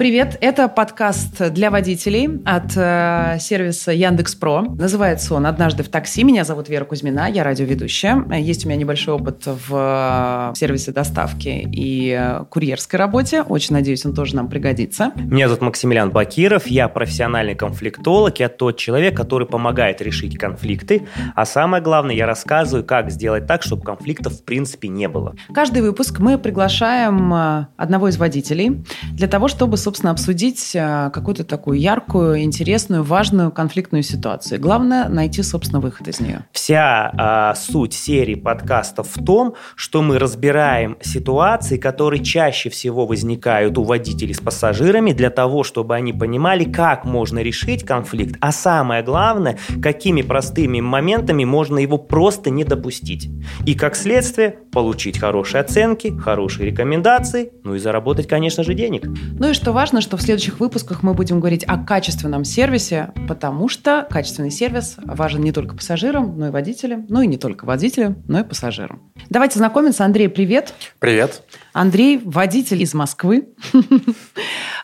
Привет, это подкаст для водителей от э, сервиса Яндекс.Про. Называется он «Однажды в такси». Меня зовут Вера Кузьмина, я радиоведущая. Есть у меня небольшой опыт в э, сервисе доставки и э, курьерской работе. Очень надеюсь, он тоже нам пригодится. Меня зовут Максимилиан Бакиров, я профессиональный конфликтолог, я тот человек, который помогает решить конфликты, а самое главное, я рассказываю, как сделать так, чтобы конфликтов в принципе не было. Каждый выпуск мы приглашаем э, одного из водителей для того, чтобы, собственно, обсудить э, какую-то такую яркую, интересную, важную конфликтную ситуацию. Главное – найти, собственно, выход из нее. Вся э, суть серии подкастов в том, что мы разбираем ситуации, которые чаще всего возникают у водителей с пассажирами для того, чтобы они понимали, как можно решить конфликт, а самое главное, какими простыми моментами можно его просто не допустить. И как следствие получить хорошие оценки, хорошие рекомендации, ну и заработать, конечно же, денег. Ну и что важно, что в следующих выпусках мы будем говорить о качественном сервисе, потому что качественный сервис важен не только пассажирам, но и водителям, ну и не только водителям, но и пассажирам. Давайте знакомиться. Андрей, привет. Привет. Андрей, водитель из Москвы.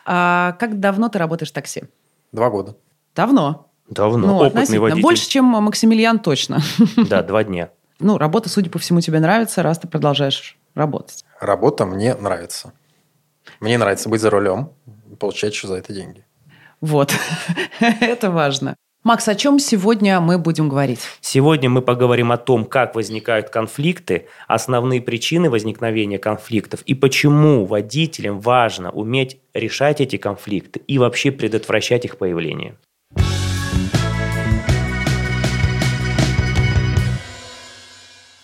А, как давно ты работаешь в такси? Два года. Давно? Давно. Ну, Опытный водитель. Больше, чем Максимилиан точно. Да, два дня. Ну, работа, судя по всему, тебе нравится, раз ты продолжаешь работать. Работа мне нравится. Мне нравится быть за рулем, получать еще за это деньги. Вот, это важно. Макс, о чем сегодня мы будем говорить? Сегодня мы поговорим о том, как возникают конфликты, основные причины возникновения конфликтов и почему водителям важно уметь решать эти конфликты и вообще предотвращать их появление.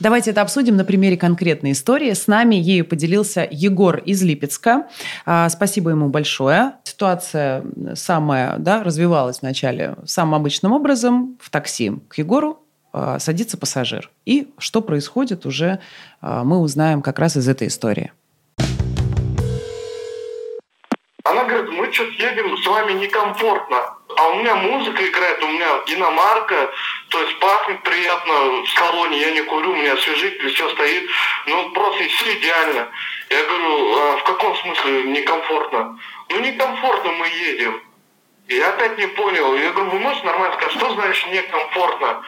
Давайте это обсудим на примере конкретной истории. С нами ею поделился Егор из Липецка. А, спасибо ему большое. Ситуация самая, да, развивалась вначале самым обычным образом в такси. К Егору а, садится пассажир. И что происходит, уже а, мы узнаем как раз из этой истории. Она говорит, мы что-то едем, с вами некомфортно. А у меня музыка играет, у меня иномарка, то есть пахнет приятно в салоне, я не курю, у меня освежитель, все стоит. Ну, просто все идеально. Я говорю, а в каком смысле некомфортно? Ну, некомфортно мы едем. И я опять не понял. Я говорю, вы можете нормально сказать, что значит некомфортно?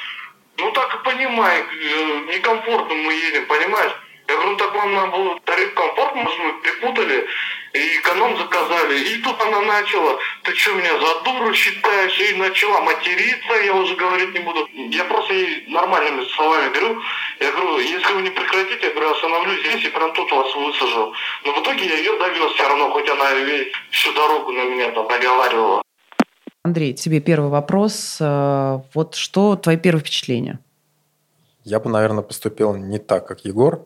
Ну, так и понимай, э, некомфортно мы едем, понимаешь? Я говорю, ну так вам надо было тариф комфорт, может, мы перепутали, и эконом заказали. И тут она начала, ты что, меня за дуру считаешь? И начала материться, я уже говорить не буду. Я просто ей нормальными словами говорю. Я говорю, если вы не прекратите, я говорю, остановлюсь здесь и прям тут вас высажу. Но в итоге я ее довез все равно, хоть она всю дорогу на меня там наговаривала. Андрей, тебе первый вопрос. Э, вот что твои первые впечатления? Я бы, наверное, поступил не так, как Егор.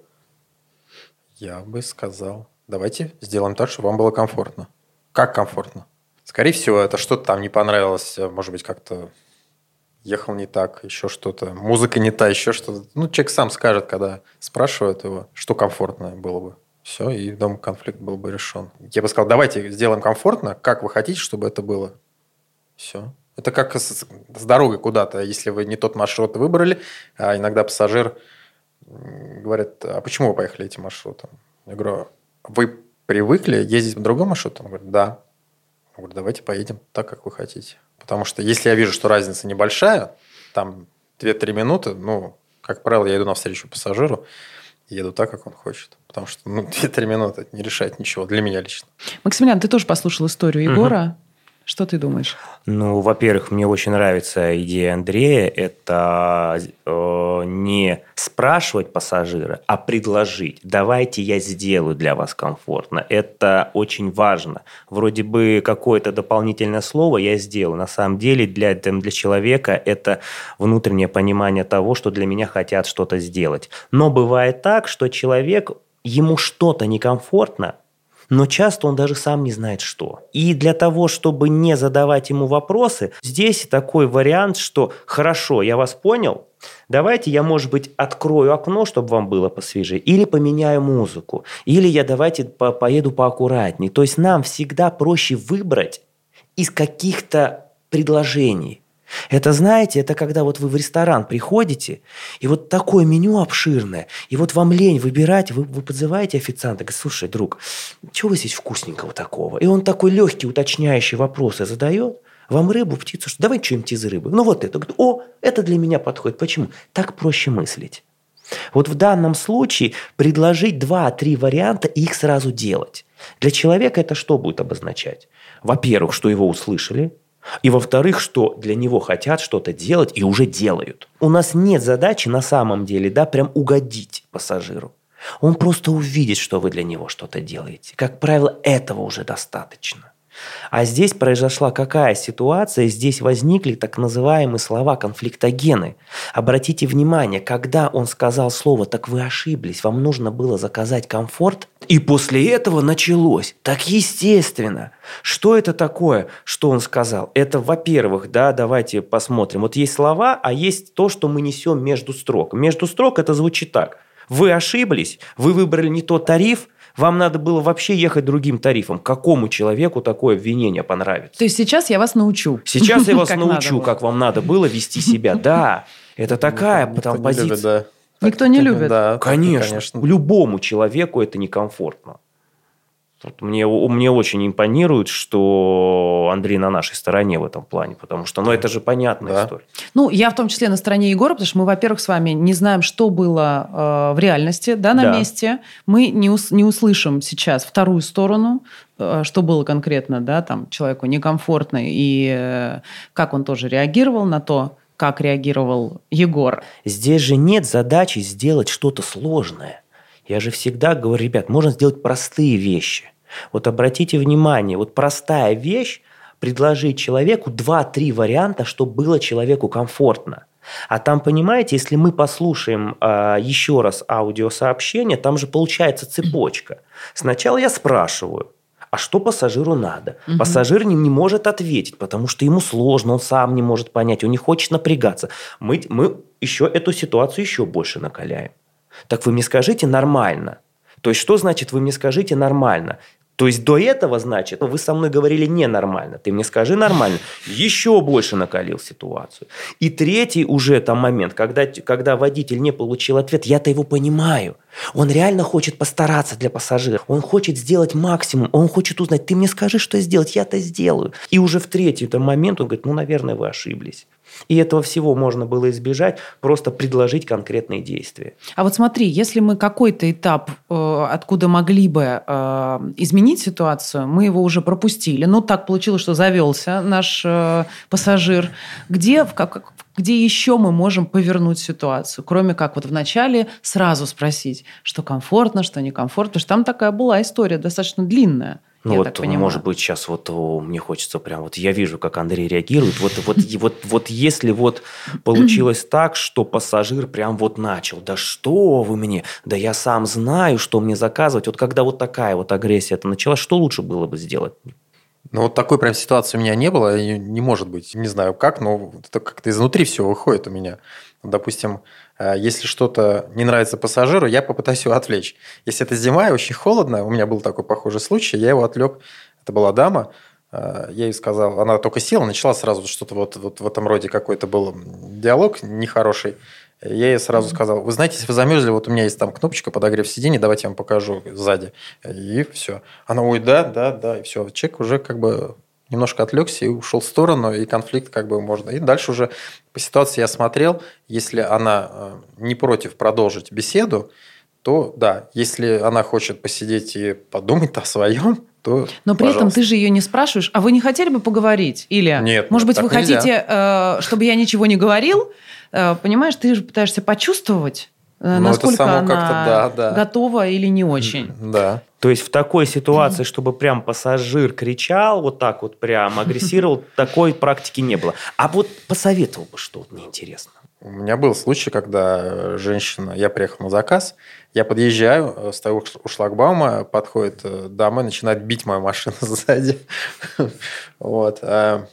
Я бы сказал, давайте сделаем так, чтобы вам было комфортно. Как комфортно? Скорее всего, это что-то там не понравилось, может быть, как-то ехал не так, еще что-то, музыка не та, еще что-то. Ну, человек сам скажет, когда спрашивают его, что комфортно было бы. Все, и дом конфликт был бы решен. Я бы сказал, давайте сделаем комфортно, как вы хотите, чтобы это было. Все. Это как с, с дорогой куда-то. Если вы не тот маршрут выбрали, а иногда пассажир говорят, а почему вы поехали этим маршрутом? Я говорю, вы привыкли ездить по другому маршруту? Он говорит, да. Я говорю, давайте поедем так, как вы хотите. Потому что если я вижу, что разница небольшая, там 2-3 минуты, ну, как правило, я иду навстречу пассажиру, еду так, как он хочет. Потому что ну, 2-3 минуты не решает ничего для меня лично. Максимилиан, ты тоже послушал историю Егора. Угу. Что ты думаешь? Ну, во-первых, мне очень нравится идея Андрея. Это э, не спрашивать пассажира, а предложить. Давайте я сделаю для вас комфортно. Это очень важно. Вроде бы какое-то дополнительное слово я сделаю. На самом деле для, для человека это внутреннее понимание того, что для меня хотят что-то сделать. Но бывает так, что человек, ему что-то некомфортно, но часто он даже сам не знает, что. И для того, чтобы не задавать ему вопросы, здесь такой вариант, что «хорошо, я вас понял, Давайте я, может быть, открою окно, чтобы вам было посвежее, или поменяю музыку, или я давайте по поеду поаккуратнее. То есть нам всегда проще выбрать из каких-то предложений. Это, знаете, это когда вот вы в ресторан приходите, и вот такое меню обширное, и вот вам лень выбирать, вы, вы подзываете официанта, говорите, слушай, друг, чего вы здесь вкусненького такого? И он такой легкий, уточняющий вопросы задает, вам рыбу, птицу, что давай что-нибудь из рыбы. Ну вот это. О, это для меня подходит. Почему? Так проще мыслить. Вот в данном случае предложить два-три варианта и их сразу делать. Для человека это что будет обозначать? Во-первых, что его услышали, и во-вторых, что для него хотят что-то делать и уже делают. У нас нет задачи на самом деле, да, прям угодить пассажиру. Он просто увидит, что вы для него что-то делаете. Как правило, этого уже достаточно. А здесь произошла какая ситуация? Здесь возникли так называемые слова конфликтогены. Обратите внимание, когда он сказал слово «так вы ошиблись», вам нужно было заказать комфорт, и после этого началось. Так естественно. Что это такое, что он сказал? Это, во-первых, да, давайте посмотрим. Вот есть слова, а есть то, что мы несем между строк. Между строк это звучит так. Вы ошиблись, вы выбрали не тот тариф – вам надо было вообще ехать другим тарифом. Какому человеку такое обвинение понравится? То есть сейчас я вас научу. Сейчас я вас научу, как вам надо было вести себя. Да, это такая там позиция. Никто не любит. Да, конечно. Любому человеку это некомфортно. Вот мне, мне очень импонирует, что Андрей на нашей стороне в этом плане, потому что, ну, это же понятная да. история. Ну, я в том числе на стороне Егора, потому что мы, во-первых, с вами не знаем, что было э, в реальности, да, на да. месте. Мы не, ус, не услышим сейчас вторую сторону, э, что было конкретно, да, там, человеку некомфортно, и э, как он тоже реагировал на то, как реагировал Егор. Здесь же нет задачи сделать что-то сложное. Я же всегда говорю, ребят, можно сделать простые вещи. Вот обратите внимание, вот простая вещь, предложить человеку 2-3 варианта, чтобы было человеку комфортно. А там, понимаете, если мы послушаем э, еще раз аудиосообщение, там же получается цепочка. Сначала я спрашиваю, а что пассажиру надо? Угу. Пассажир не, не может ответить, потому что ему сложно, он сам не может понять, он не хочет напрягаться. Мы, мы еще эту ситуацию еще больше накаляем. Так вы мне скажите нормально. То есть, что значит вы мне скажите нормально? То есть до этого, значит, вы со мной говорили ненормально. Ты мне скажи нормально. Еще больше накалил ситуацию. И третий уже там момент, когда, когда водитель не получил ответ, я-то его понимаю. Он реально хочет постараться для пассажира. Он хочет сделать максимум. Он хочет узнать, ты мне скажи, что сделать, я это сделаю. И уже в третий там момент он говорит, ну, наверное, вы ошиблись. И этого всего можно было избежать, просто предложить конкретные действия. А вот смотри, если мы какой-то этап, э, откуда могли бы э, изменить ситуацию, мы его уже пропустили. Ну, так получилось, что завелся наш э, пассажир. Где, где еще мы можем повернуть ситуацию, кроме как вот вначале сразу спросить, что комфортно, что некомфортно, потому что там такая была история достаточно длинная. Ну я вот, может быть, сейчас вот о, мне хочется прям вот я вижу, как Андрей реагирует. Вот, вот, вот, вот если вот получилось так, что пассажир прям вот начал, да что вы мне, да я сам знаю, что мне заказывать. Вот когда вот такая вот агрессия это началась, что лучше было бы сделать? Ну, вот такой прям ситуации у меня не было, не может быть. Не знаю как, но это как-то изнутри все выходит у меня. Допустим, э, если что-то не нравится пассажиру, я попытаюсь его отвлечь. Если это зима и очень холодно, у меня был такой похожий случай, я его отвлек. Это была дама, э, я ей сказал, она только села, начала сразу что-то вот, вот в этом роде какой-то был диалог нехороший. Я ей сразу сказал, вы знаете, если вы замерзли, вот у меня есть там кнопочка подогрев сиденья, давайте я вам покажу сзади. И все. Она, ой, да, да, да, и все. Человек уже как бы немножко отвлекся и ушел в сторону, и конфликт как бы можно. И дальше уже по ситуации я смотрел, если она э, не против продолжить беседу, то да, если она хочет посидеть и подумать о своем, то Но при пожалуйста. этом ты же ее не спрашиваешь, а вы не хотели бы поговорить? Или, нет, может быть, вы нельзя. хотите, э, чтобы я ничего не говорил? Э, понимаешь, ты же пытаешься почувствовать, ну, насколько она да, да. готова или не очень. Да. То есть в такой ситуации, чтобы прям пассажир кричал вот так вот прям, агрессировал, такой практики не было. А вот посоветовал бы что, вот мне интересно. У меня был случай, когда женщина, я приехал на заказ, я подъезжаю, э, стою у шлагбаума, подходит э, дама, начинает бить мою машину сзади. Вот. А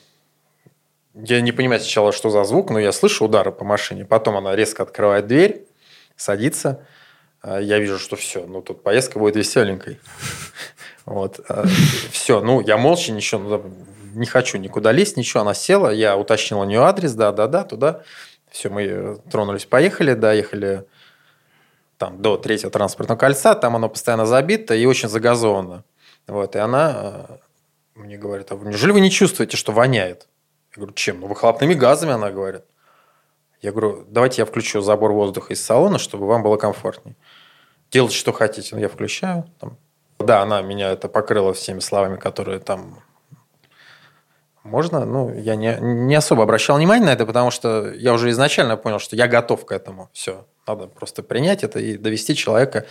я не понимаю сначала, что за звук, но я слышу удары по машине. Потом она резко открывает дверь, садится. А я вижу, что все, ну тут поездка будет веселенькой. Вот. А, все, ну я молча ничего, ну, не хочу никуда лезть, ничего. Она села, я уточнил у нее адрес, да-да-да, туда. Все, мы тронулись, поехали, доехали там, до третьего транспортного кольца, там оно постоянно забито и очень загазовано. Вот, и она э, мне говорит, а неужели вы не чувствуете, что воняет? Я говорю, чем? Ну, выхлопными газами, она говорит. Я говорю, давайте я включу забор воздуха из салона, чтобы вам было комфортнее. Делайте, что хотите. Ну, я включаю. Там. Да, она меня это покрыла всеми словами, которые там можно. Ну, я не, не особо обращал внимание на это, потому что я уже изначально понял, что я готов к этому. Все. Надо просто принять это и довести человека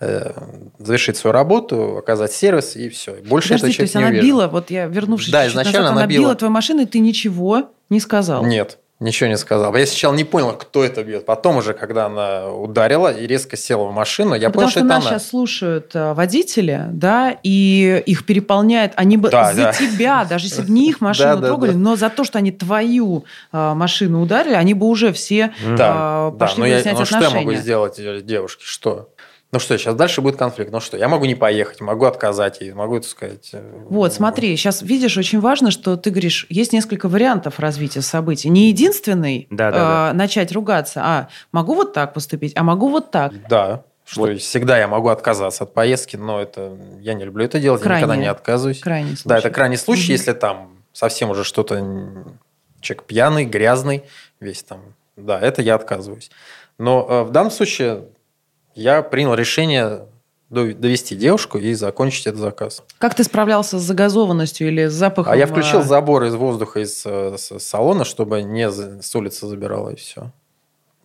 э, завершить свою работу, оказать сервис и все. Больше Подожди, это то есть не она била, вот я вернувшись Да, изначально назад, она она била. била твою машину, и ты ничего не сказал. Нет, ничего не сказал. Я сначала не понял, кто это бьет. Потом уже, когда она ударила и резко села в машину, я Ну, понял, Потому что что это нас она. сейчас слушают э, водители, да, и их переполняет, они бы Да, за да. тебя, даже если бы не их машину Да, да, трогали, да. но за то, что они твою э, машину ударили, они бы уже все Да, э, да. пошли Но я, выяснять ну, что я могу отношения. сделать девушке? Что? Ну что, сейчас дальше будет конфликт. Ну что, я могу не поехать, могу отказать ей, могу, так сказать... э, Вот, смотри, сейчас видишь, очень важно, что ты говоришь, есть несколько вариантов развития событий. Не единственный Да, да, да. э, начать ругаться, а могу вот так поступить, а могу вот так. Да, что Вот. всегда я могу отказаться от поездки, но это я не люблю это делать, я никогда не отказываюсь. Крайний случай. Да, это крайний случай, Мгм. если там совсем уже что-то человек пьяный, грязный, весь там. Да, это я отказываюсь. Но э, в данном случае я принял решение до- довести девушку и закончить этот заказ. Как ты справлялся с загазованностью или с запахом? А я включил э, забор из воздуха из э, с- салона, чтобы не с улицы забирала, и все.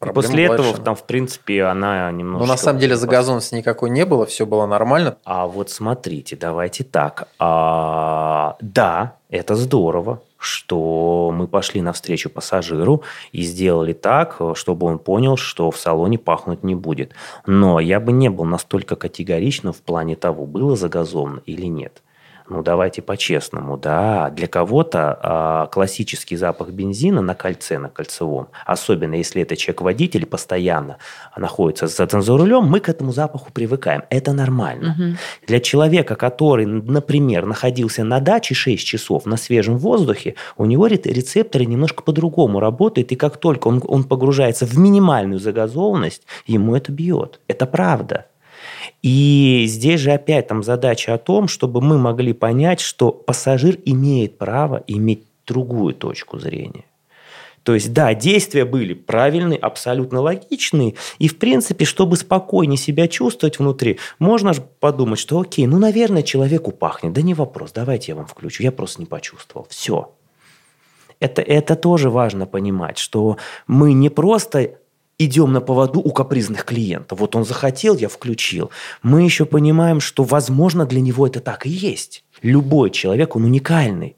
И после этого, там, в принципе, она немножко... Но на самом деле загазованности никакой не было, все было нормально. А вот смотрите, давайте так. А, да, это здорово, что мы пошли навстречу пассажиру и сделали так, чтобы он понял, что в салоне пахнуть не будет. Но я бы не был настолько категоричным в плане того, было загазовано или нет. Ну, давайте по-честному, да. Для кого-то а, классический запах бензина на кольце, на кольцевом, особенно если это человек-водитель постоянно находится за, за рулем, мы к этому запаху привыкаем. Это нормально. Мгм. Для человека, который, например, находился на даче 6 часов на свежем воздухе, у него ре- рецепторы немножко по-другому работают, и как только он, он погружается в минимальную загазованность, ему это бьет. Это правда. И здесь же опять там задача о том, чтобы мы могли понять, что пассажир имеет право иметь другую точку зрения. То есть, да, действия были правильные, абсолютно логичные. И, в принципе, чтобы спокойнее себя чувствовать внутри, можно же подумать, что окей, ну, наверное, человеку пахнет. Да не вопрос, давайте я вам включу. Я просто не почувствовал. Все. Это, это тоже важно понимать, что мы не просто идем на поводу у капризных клиентов. Вот он захотел, я включил. Мы еще понимаем, что, возможно, для него это так и есть. Любой человек, он уникальный.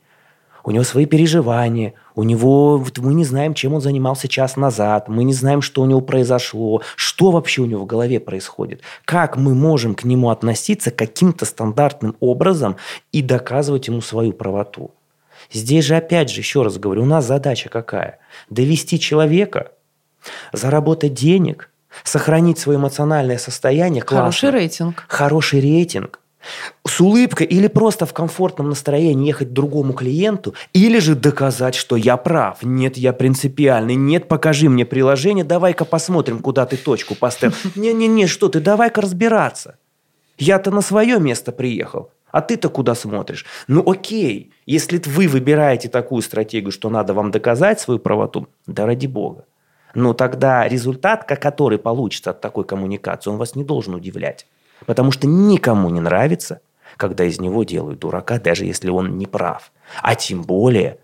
У него свои переживания, у него, вот мы не знаем, чем он занимался час назад, мы не знаем, что у него произошло, что вообще у него в голове происходит, как мы можем к нему относиться каким-то стандартным образом и доказывать ему свою правоту. Здесь же, опять же, еще раз говорю, у нас задача какая? Довести человека, заработать денег, сохранить свое эмоциональное состояние, классно, Хороший рейтинг. хороший рейтинг, с улыбкой или просто в комфортном настроении ехать к другому клиенту, или же доказать, что я прав, нет, я принципиальный, нет, покажи мне приложение, давай-ка посмотрим, куда ты точку поставил. Не-не-не, что ты, давай-ка разбираться. Я-то на свое место приехал. А ты-то куда смотришь? Ну окей, если вы выбираете такую стратегию, что надо вам доказать свою правоту, да ради бога. Но тогда результат, который получится от такой коммуникации, он вас не должен удивлять. Потому что никому не нравится, когда из него делают дурака, даже если он не прав. А тем более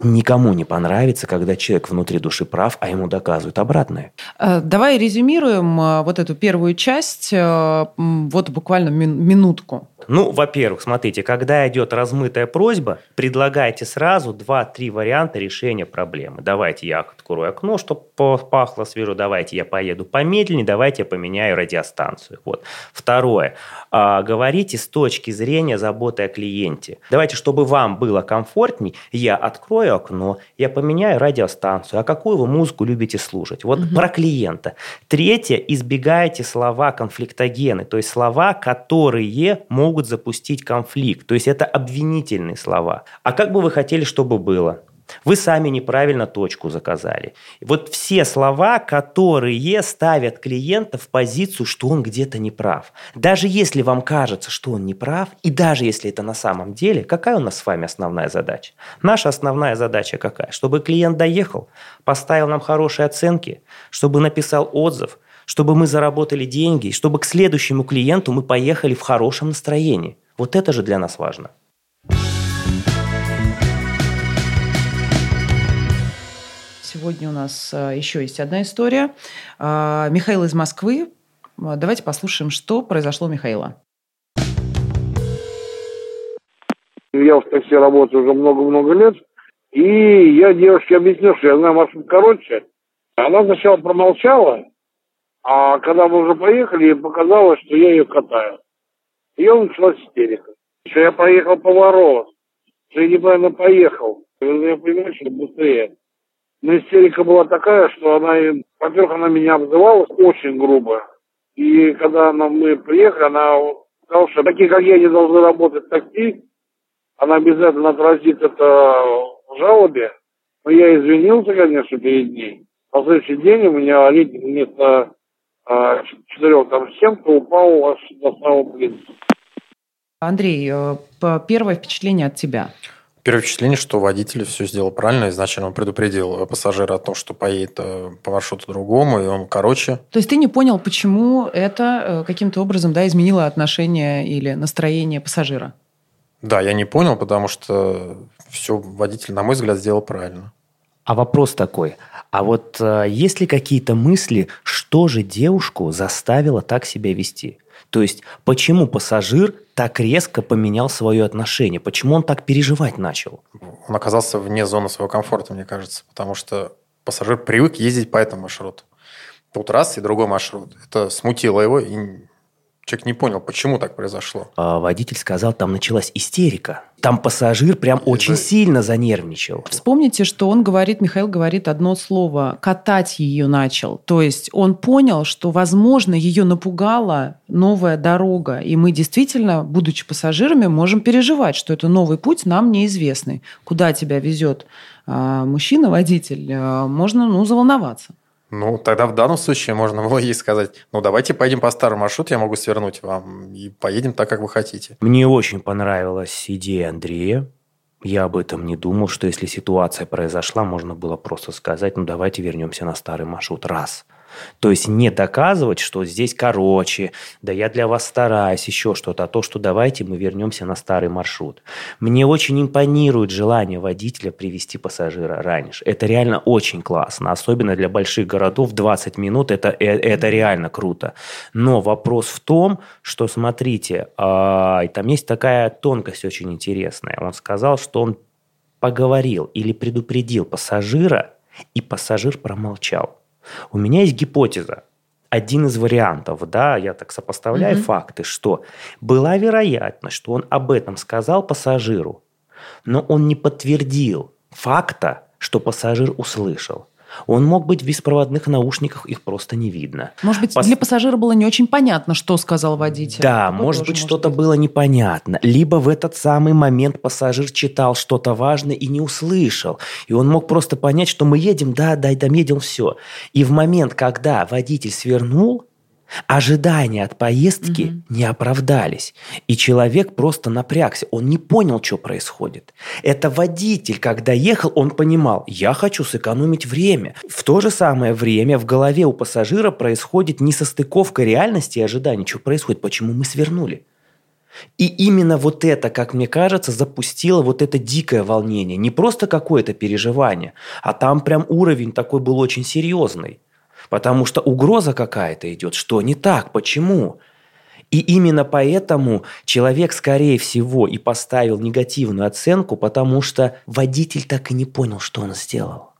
никому не понравится, когда человек внутри души прав, а ему доказывают обратное. Э, Давай резюмируем э, вот эту первую часть, э, вот буквально мин- минутку. Ну, во-первых, смотрите, когда идет размытая просьба, предлагайте сразу 2-3 варианта решения проблемы. Давайте я открою окно, чтобы пахло свежо, давайте я поеду помедленнее, давайте я поменяю радиостанцию. Вот. Второе. А, говорите с точки зрения заботы о клиенте. Давайте, чтобы вам было комфортней, я открою окно, я поменяю радиостанцию. А какую вы музыку любите слушать? Вот про клиента. Третье. Избегайте слова конфликтогены, то есть слова, которые могут запустить конфликт. То есть это обвинительные слова. А как бы вы хотели, чтобы было? Вы сами неправильно точку заказали. Вот все слова, которые ставят клиента в позицию, что он где-то не прав. Даже если вам кажется, что он не прав, и даже если это на самом деле, какая у нас с вами основная задача? Наша основная задача какая? Чтобы клиент доехал, поставил нам хорошие оценки, чтобы написал отзыв, чтобы мы заработали деньги, чтобы к следующему клиенту мы поехали в хорошем настроении. Вот это же для нас важно. Сегодня у нас э, еще есть одна история. А, Михаил из Москвы. А, давайте послушаем, что произошло у Михаила. Я в такси работаю уже много-много лет. И я девушке объяснил, что я знаю маршрут короче. Она сначала промолчала, а когда мы уже поехали, ей показалось, что я ее катаю. И он началась истерика. Что я проехал поворот, что я неправильно поехал. Я понимаю, что быстрее. Но истерика была такая, что она, во-первых, она меня обзывала очень грубо. И когда она, мы приехали, она сказала, что такие, как я, не должны работать в такси. Она обязательно отразит это в жалобе. Но я извинился, конечно, перед ней. На следующий день у меня рейтинг вместо а, четырех там семь, то упал аж до самого близко. Андрей, э, первое впечатление от тебя – Первое впечатление, что водитель все сделал правильно. Изначально он предупредил пассажира о том, что поедет э, по маршруту другому, и он короче. То есть ты не понял, почему это э, каким-то образом да, изменило отношение или настроение пассажира? Да, я не понял, потому что все водитель, на мой взгляд, сделал правильно. А вопрос такой. А вот э, есть ли какие-то мысли, что же девушку заставило так себя вести? То есть, почему пассажир так резко поменял свое отношение? Почему он так переживать начал? Он оказался вне зоны своего комфорта, мне кажется, потому что пассажир привык ездить по этому маршруту. Тут раз и другой маршрут. Это смутило его, и Человек не понял, почему так произошло. А водитель сказал, там началась истерика. Там пассажир прям Это... очень сильно занервничал. Вспомните, что он говорит, Михаил говорит одно слово, катать ее начал. То есть он понял, что, возможно, ее напугала новая дорога. И мы действительно, будучи пассажирами, можем переживать, что это новый путь нам неизвестный. Куда тебя везет а, мужчина, водитель, а, можно ну, заволноваться. Ну, тогда в данном случае можно было ей сказать, ну, давайте поедем по старому маршруту, я могу свернуть вам, и поедем так, как вы хотите. Мне очень понравилась идея Андрея. Я об этом не думал, что если ситуация произошла, можно было просто сказать, ну, давайте вернемся на старый маршрут. Раз. То есть не доказывать, что здесь короче, да я для вас стараюсь, еще что-то, а то, что давайте мы вернемся на старый маршрут. Мне очень импонирует желание водителя привести пассажира раньше. Это реально очень классно, особенно для больших городов 20 минут, это, э, это реально круто. Но вопрос в том, что, смотрите, э, там есть такая тонкость очень интересная. Он сказал, что он поговорил или предупредил пассажира, и пассажир промолчал. У меня есть гипотеза, один из вариантов, да, я так сопоставляю mm-hmm. факты, что была вероятность, что он об этом сказал пассажиру, но он не подтвердил факта, что пассажир услышал. Он мог быть в беспроводных наушниках, их просто не видно. Может быть, Пос... для пассажира было не очень понятно, что сказал водитель. Да, Такое может быть, что-то было непонятно. Либо в этот самый момент пассажир читал что-то важное и не услышал. И он мог просто понять, что мы едем, да, да, там едем, все. И в момент, когда водитель свернул, Ожидания от поездки угу. не оправдались, и человек просто напрягся, он не понял, что происходит. Это водитель, когда ехал, он понимал, я хочу сэкономить время. В то же самое время в голове у пассажира происходит несостыковка реальности и ожиданий, что происходит, почему мы свернули. И именно вот это, как мне кажется, запустило вот это дикое волнение. Не просто какое-то переживание, а там прям уровень такой был очень серьезный. Потому что угроза какая-то идет. Что не так? Почему? И именно поэтому человек, скорее всего, и поставил негативную оценку, потому что водитель так и не понял, что он сделал.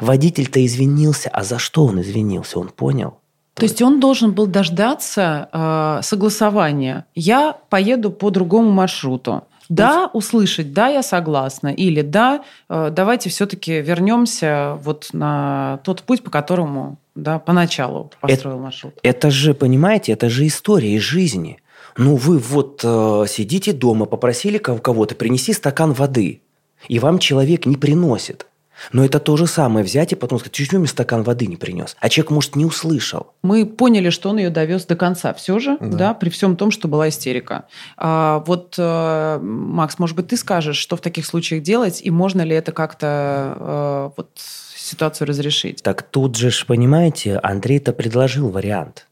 Водитель-то извинился, а за что он извинился, он понял? То есть он должен был дождаться э, согласования. Я поеду по другому маршруту. Да, услышать, да, я согласна. Или да, э, давайте все-таки вернемся вот на тот путь, по которому да, поначалу построил это, маршрут. Это же, понимаете, это же история из жизни. Ну, вы вот э, сидите дома, попросили кого-то принести стакан воды, и вам человек не приносит. Но это то же самое взять и потом сказать, чуть-чуть мне стакан воды не принес. А человек, может, не услышал. Мы поняли, что он ее довез до конца все же, да, да при всем том, что была истерика. А, вот, э, Макс, может быть, ты скажешь, что в таких случаях делать, и можно ли это как-то э, вот, ситуацию разрешить? Так тут же, понимаете, Андрей-то предложил вариант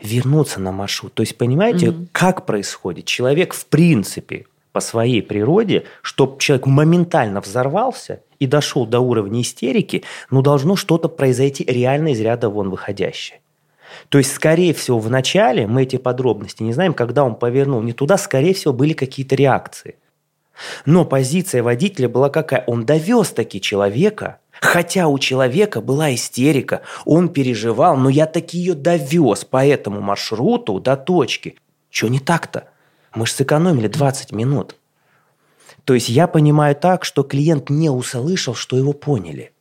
вернуться на маршрут. То есть, понимаете, угу. как происходит? Человек, в принципе, по своей природе, чтобы человек моментально взорвался и дошел до уровня истерики, ну, должно что-то произойти реально из ряда вон выходящее. То есть, скорее всего, в начале, мы эти подробности не знаем, когда он повернул не туда, скорее всего, были какие-то реакции. Но позиция водителя была какая? Он довез таки человека Хотя у человека была истерика, он переживал, но я таки ее довез по этому маршруту до точки. Что не так-то? Мы же сэкономили 20 минут. То есть я понимаю так, что клиент не услышал, что его поняли.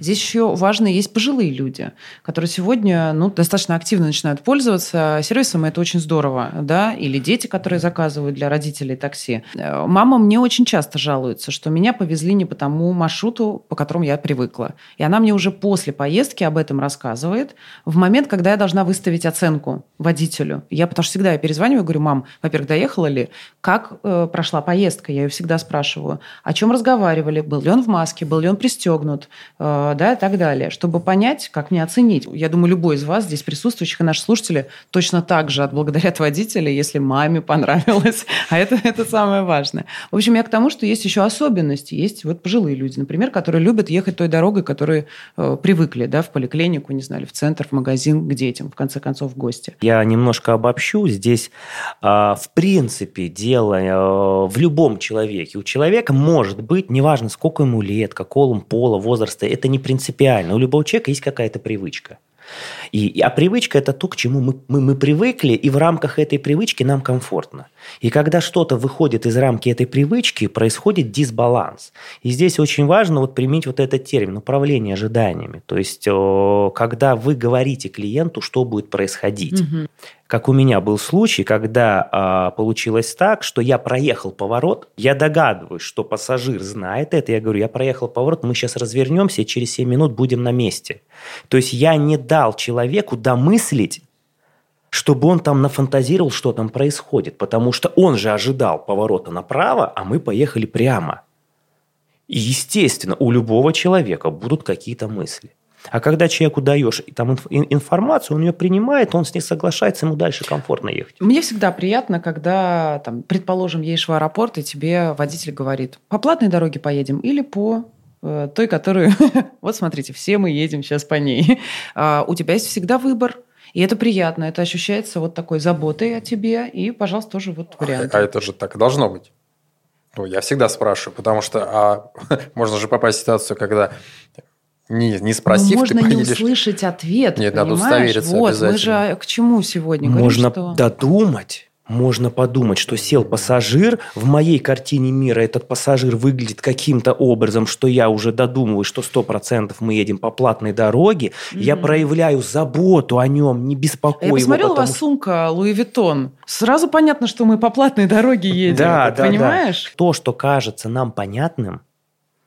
Здесь еще важно есть пожилые люди, которые сегодня ну, достаточно активно начинают пользоваться сервисом, и это очень здорово. Да? Или дети, которые заказывают для родителей такси. Э, мама мне очень часто жалуется, что меня повезли не по тому маршруту, по которому я привыкла. И она мне уже после поездки об этом рассказывает, в момент, когда я должна выставить оценку водителю. Я потому что всегда я перезваниваю, говорю, мам, во-первых, доехала ли, как э, прошла поездка, я ее всегда спрашиваю, о чем разговаривали, был ли он в маске, был ли он пристегнут, э, да, и так далее, чтобы понять, как мне оценить. Я думаю, любой из вас здесь присутствующих и наши слушатели точно так же отблагодарят водителя, если маме понравилось. А это, это самое важное. В общем, я к тому, что есть еще особенности. Есть вот пожилые люди, например, которые любят ехать той дорогой, которой э, привыкли, да, в поликлинику, не знаю, в центр, в магазин, к детям, в конце концов, в гости. Я немножко обобщу. Здесь, э, в принципе, дело э, в любом человеке. У человека может быть, неважно, сколько ему лет, какого он пола, возраста, это не не принципиально. У любого человека есть какая-то привычка. И, а привычка – это то, к чему мы, мы, мы привыкли, и в рамках этой привычки нам комфортно. И когда что-то выходит из рамки этой привычки, происходит дисбаланс. И здесь очень важно вот применить вот этот термин – управление ожиданиями. То есть, когда вы говорите клиенту, что будет происходить. Угу. Как у меня был случай, когда э, получилось так, что я проехал поворот, я догадываюсь, что пассажир знает это, я говорю, я проехал поворот, мы сейчас развернемся, и через 7 минут будем на месте. То есть я не дал человеку домыслить, чтобы он там нафантазировал, что там происходит, потому что он же ожидал поворота направо, а мы поехали прямо. И, естественно, у любого человека будут какие-то мысли. А когда человеку даешь там информацию, он ее принимает, он с ней соглашается, ему дальше комфортно ехать. Мне всегда приятно, когда, там, предположим, едешь в аэропорт, и тебе водитель говорит, по платной дороге поедем или по э, той, которую... вот смотрите, все мы едем сейчас по ней. А, у тебя есть всегда выбор. И это приятно, это ощущается вот такой заботой о тебе, и, пожалуйста, тоже вот вариант. А, а это же так должно быть. Ну, я всегда спрашиваю, потому что а, можно же попасть в ситуацию, когда не, не спросив, Но можно ты поедешь... не услышать ответ, Нет, понимаешь? надо удостовериться Вот, мы же к чему сегодня говорим, Можно что... додумать можно подумать, что сел пассажир, в моей картине мира этот пассажир выглядит каким-то образом, что я уже додумываю, что сто процентов мы едем по платной дороге, mm-hmm. я проявляю заботу о нем, не беспокою Я посмотрела, потому... у вас сумка Луи Виттон. Сразу понятно, что мы по платной дороге едем. Да, да, понимаешь? Да. То, что кажется нам понятным,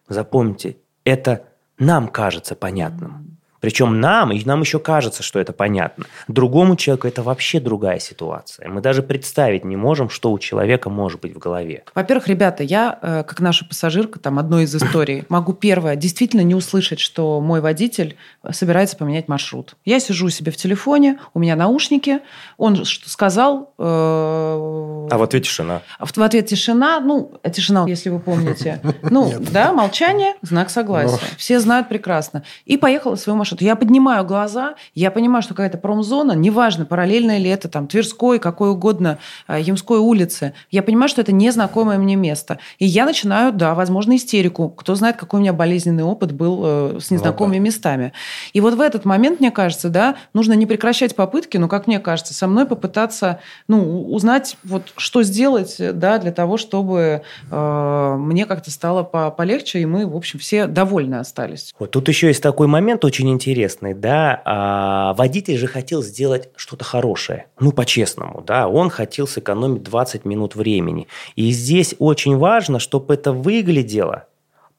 запомните, это нам кажется понятным. Причем нам, и нам еще кажется, что это понятно. Другому человеку это вообще другая ситуация. Мы даже представить не можем, что у человека может быть в голове. Во-первых, ребята, я, э, как наша пассажирка, там, одной из историй, могу первое, действительно не услышать, что мой водитель собирается поменять маршрут. Я сижу себе в телефоне, у меня наушники, он что сказал... Э... А в ответ тишина. В, в ответ тишина, ну, тишина, если вы помните. Ну, да, молчание, знак согласия. Все знают прекрасно. И поехала в свою машину что-то. Я поднимаю глаза, я понимаю, что какая-то промзона, неважно, параллельная ли это там Тверской, какой угодно, а, Ямской улицы, я понимаю, что это незнакомое мне место. И я начинаю, да, возможно, истерику. Кто знает, какой у меня болезненный опыт был э, с незнакомыми ну, да. местами. И вот в этот момент, мне кажется, да, нужно не прекращать попытки, но, как мне кажется, со мной попытаться, ну, узнать, вот, что сделать, да, для того, чтобы э, мне как-то стало по полегче, и мы, в общем, все довольны остались. Вот тут еще есть такой момент очень интересный, интересный, да, а, водитель же хотел сделать что-то хорошее, ну, по-честному, да, он хотел сэкономить 20 минут времени. И здесь очень важно, чтобы это выглядело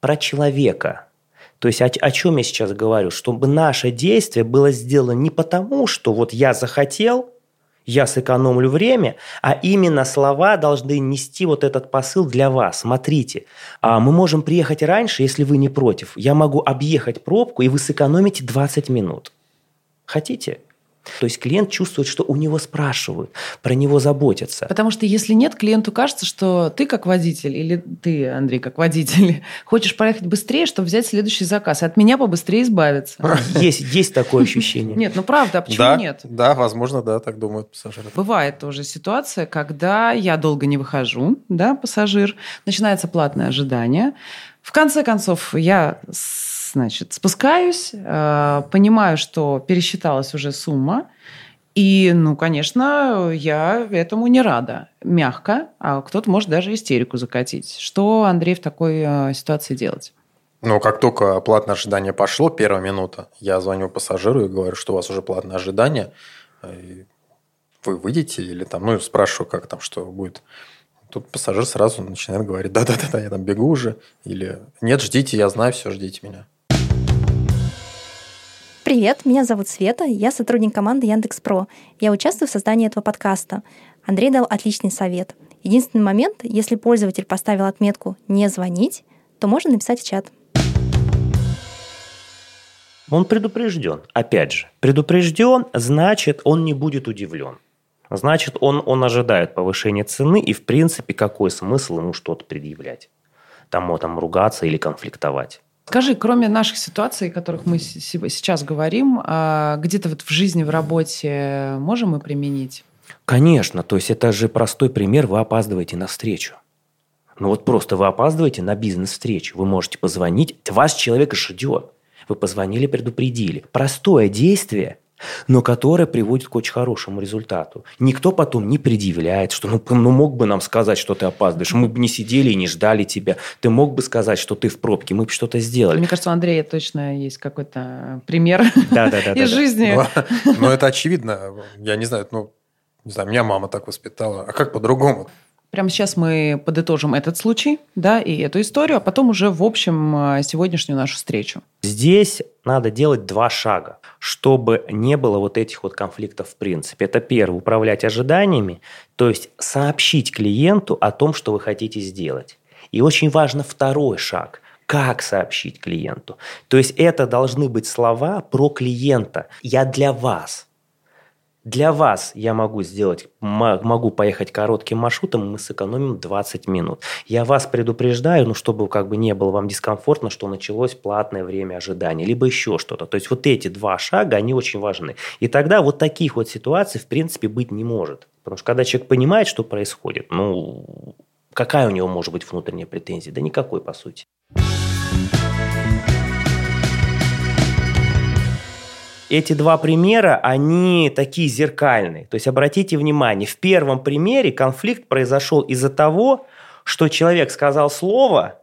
про человека, то есть о, о чем я сейчас говорю? Чтобы наше действие было сделано не потому, что вот я захотел, я сэкономлю время, а именно слова должны нести вот этот посыл для вас. Смотрите, а мы можем приехать раньше, если вы не против. Я могу объехать пробку, и вы сэкономите 20 минут. Хотите? То есть клиент чувствует, что у него спрашивают, про него заботятся. Потому что если нет, клиенту кажется, что ты как водитель или ты, Андрей, как водитель, хочешь проехать быстрее, чтобы взять следующий заказ, и от меня побыстрее избавиться. Есть, есть такое ощущение. Нет, ну правда, а почему да, нет? Да, возможно, да, так думают пассажиры. Бывает тоже ситуация, когда я долго не выхожу, да, пассажир, начинается платное ожидание. В конце концов, я значит, спускаюсь, э, понимаю, что пересчиталась уже сумма, и, ну, конечно, я этому не рада. Мягко, а кто-то может даже истерику закатить. Что, Андрей, в такой э, ситуации делать? Ну, как только платное ожидание пошло, первая минута, я звоню пассажиру и говорю, что у вас уже платное ожидание, и вы выйдете или там, ну, спрашиваю, как там, что будет. Тут пассажир сразу начинает говорить, да-да-да, я там бегу уже, или нет, ждите, я знаю, все, ждите меня. Привет, меня зовут Света, я сотрудник команды Яндекс.Про. Я участвую в создании этого подкаста. Андрей дал отличный совет. Единственный момент, если пользователь поставил отметку «не звонить», то можно написать в чат. Он предупрежден. Опять же, предупрежден, значит, он не будет удивлен. Значит, он, он ожидает повышения цены, и, в принципе, какой смысл ему что-то предъявлять? Там, там ругаться или конфликтовать. Скажи, кроме наших ситуаций, о которых мы сейчас говорим, а где-то вот в жизни, в работе можем мы применить? Конечно, то есть это же простой пример, вы опаздываете на встречу. Ну вот просто вы опаздываете на бизнес-встречу, вы можете позвонить, вас человек ждет. Вы позвонили, предупредили. Простое действие, но которое приводит к очень хорошему результату. Никто потом не предъявляет, что ну, ну мог бы нам сказать, что ты опаздываешь, мы бы не сидели и не ждали тебя. Ты мог бы сказать, что ты в пробке, мы бы что-то сделали. Мне кажется, у Андрея точно есть какой-то пример из жизни. Ну, это очевидно. Я не знаю, ну, не знаю, меня мама так воспитала. А как по-другому? Прямо сейчас мы подытожим этот случай, да, и эту историю, а потом уже в общем а, сегодняшнюю нашу встречу. Здесь надо делать два шага, чтобы не было вот этих вот конфликтов в принципе. Это первое, управлять ожиданиями, то есть сообщить клиенту о том, что вы хотите сделать. И очень важно второй шаг – как сообщить клиенту. То есть это должны быть слова про клиента. Я для вас – для вас я могу сделать, могу поехать коротким маршрутом, мы сэкономим 20 минут. Я вас предупреждаю, ну, чтобы как бы не было вам дискомфортно, что началось платное время ожидания, либо еще что-то. То есть вот эти два шага, они очень важны. И тогда вот таких вот ситуаций, в принципе, быть не может. Потому что когда человек понимает, что происходит, ну, какая у него может быть внутренняя претензия? Да никакой, по сути. Эти два примера, они такие зеркальные. То есть обратите внимание, в первом примере конфликт произошел из-за того, что человек сказал слово,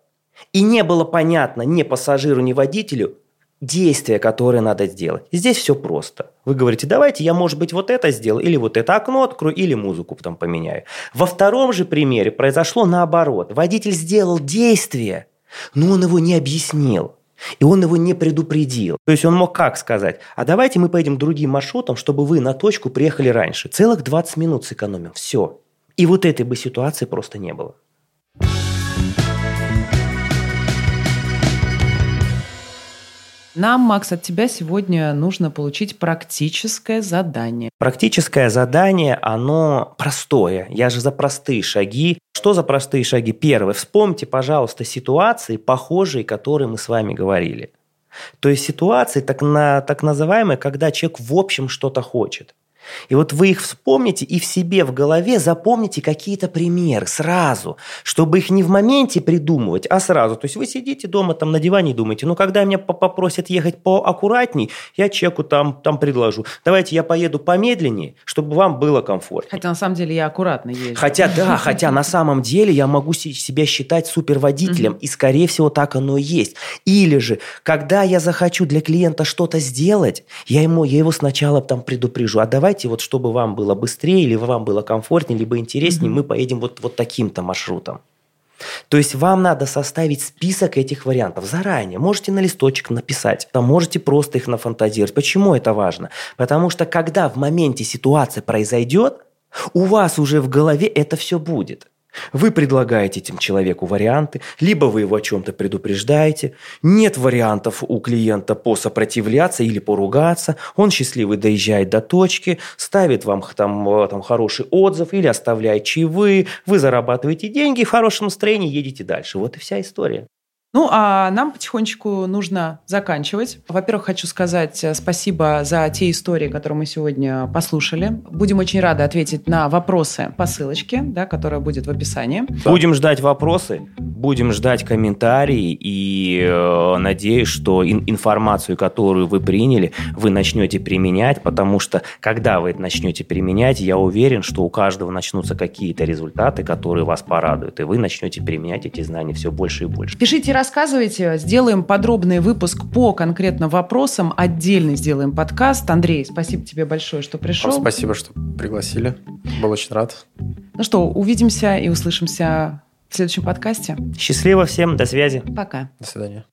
и не было понятно ни пассажиру, ни водителю действия, которое надо сделать. Здесь все просто. Вы говорите, давайте я, может быть, вот это сделаю, или вот это окно открою, или музыку потом поменяю. Во втором же примере произошло наоборот. Водитель сделал действие, но он его не объяснил. И он его не предупредил. То есть он мог как сказать, а давайте мы поедем другим маршрутом, чтобы вы на точку приехали раньше. Целых 20 минут сэкономим. Все. И вот этой бы ситуации просто не было. Нам, Макс, от тебя сегодня нужно получить практическое задание. Практическое задание, оно простое. Я же за простые шаги. Что за простые шаги? Первое. Вспомните, пожалуйста, ситуации, похожие, которые мы с вами говорили. То есть ситуации так, на, так называемые, когда человек в общем что-то хочет. И вот вы их вспомните и в себе в голове запомните какие-то примеры сразу, чтобы их не в моменте придумывать, а сразу. То есть вы сидите дома там на диване и думаете, ну когда меня попросят ехать поаккуратней, я чеку там, там предложу. Давайте я поеду помедленнее, чтобы вам было комфортно. Хотя на самом деле я аккуратно езжу. Хотя да, хотя на самом деле я могу себя считать суперводителем, и скорее всего так оно и есть. Или же, когда я захочу для клиента что-то сделать, я, ему, я его сначала там предупрежу, а давайте давайте вот чтобы вам было быстрее, или вам было комфортнее, либо интереснее, mm-hmm. мы поедем вот, вот таким-то маршрутом. То есть вам надо составить список этих вариантов заранее. Можете на листочек написать, а можете просто их нафантазировать. Почему это важно? Потому что когда в моменте ситуация произойдет, у вас уже в голове это все будет. Вы предлагаете этим человеку варианты, либо вы его о чем-то предупреждаете. Нет вариантов у клиента посопротивляться или поругаться. Он счастливый доезжает до точки, ставит вам там, э, там хороший отзыв или оставляет чаевые. Вы зарабатываете деньги, в хорошем настроении едете дальше. Вот и вся история. Ну, а нам потихонечку нужно заканчивать. Во-первых, хочу сказать э, спасибо за те истории, которые мы сегодня послушали. Будем очень рады ответить на вопросы по ссылочке, да, которая будет в описании. Будем ждать вопросы, будем ждать комментарии и э, надеюсь, что ин- информацию, которую вы приняли, вы начнете применять, потому что когда вы это начнете применять, я уверен, что у каждого начнутся какие-то результаты, которые вас порадуют, и вы начнете применять эти знания все больше и больше. Пишите рассказывайте. Сделаем подробный выпуск по конкретным вопросам. Отдельно сделаем подкаст. Андрей, спасибо тебе большое, что пришел. Вам спасибо, что пригласили. Был очень рад. Ну что, увидимся и услышимся в следующем подкасте. Счастливо всем. До связи. Пока. До свидания.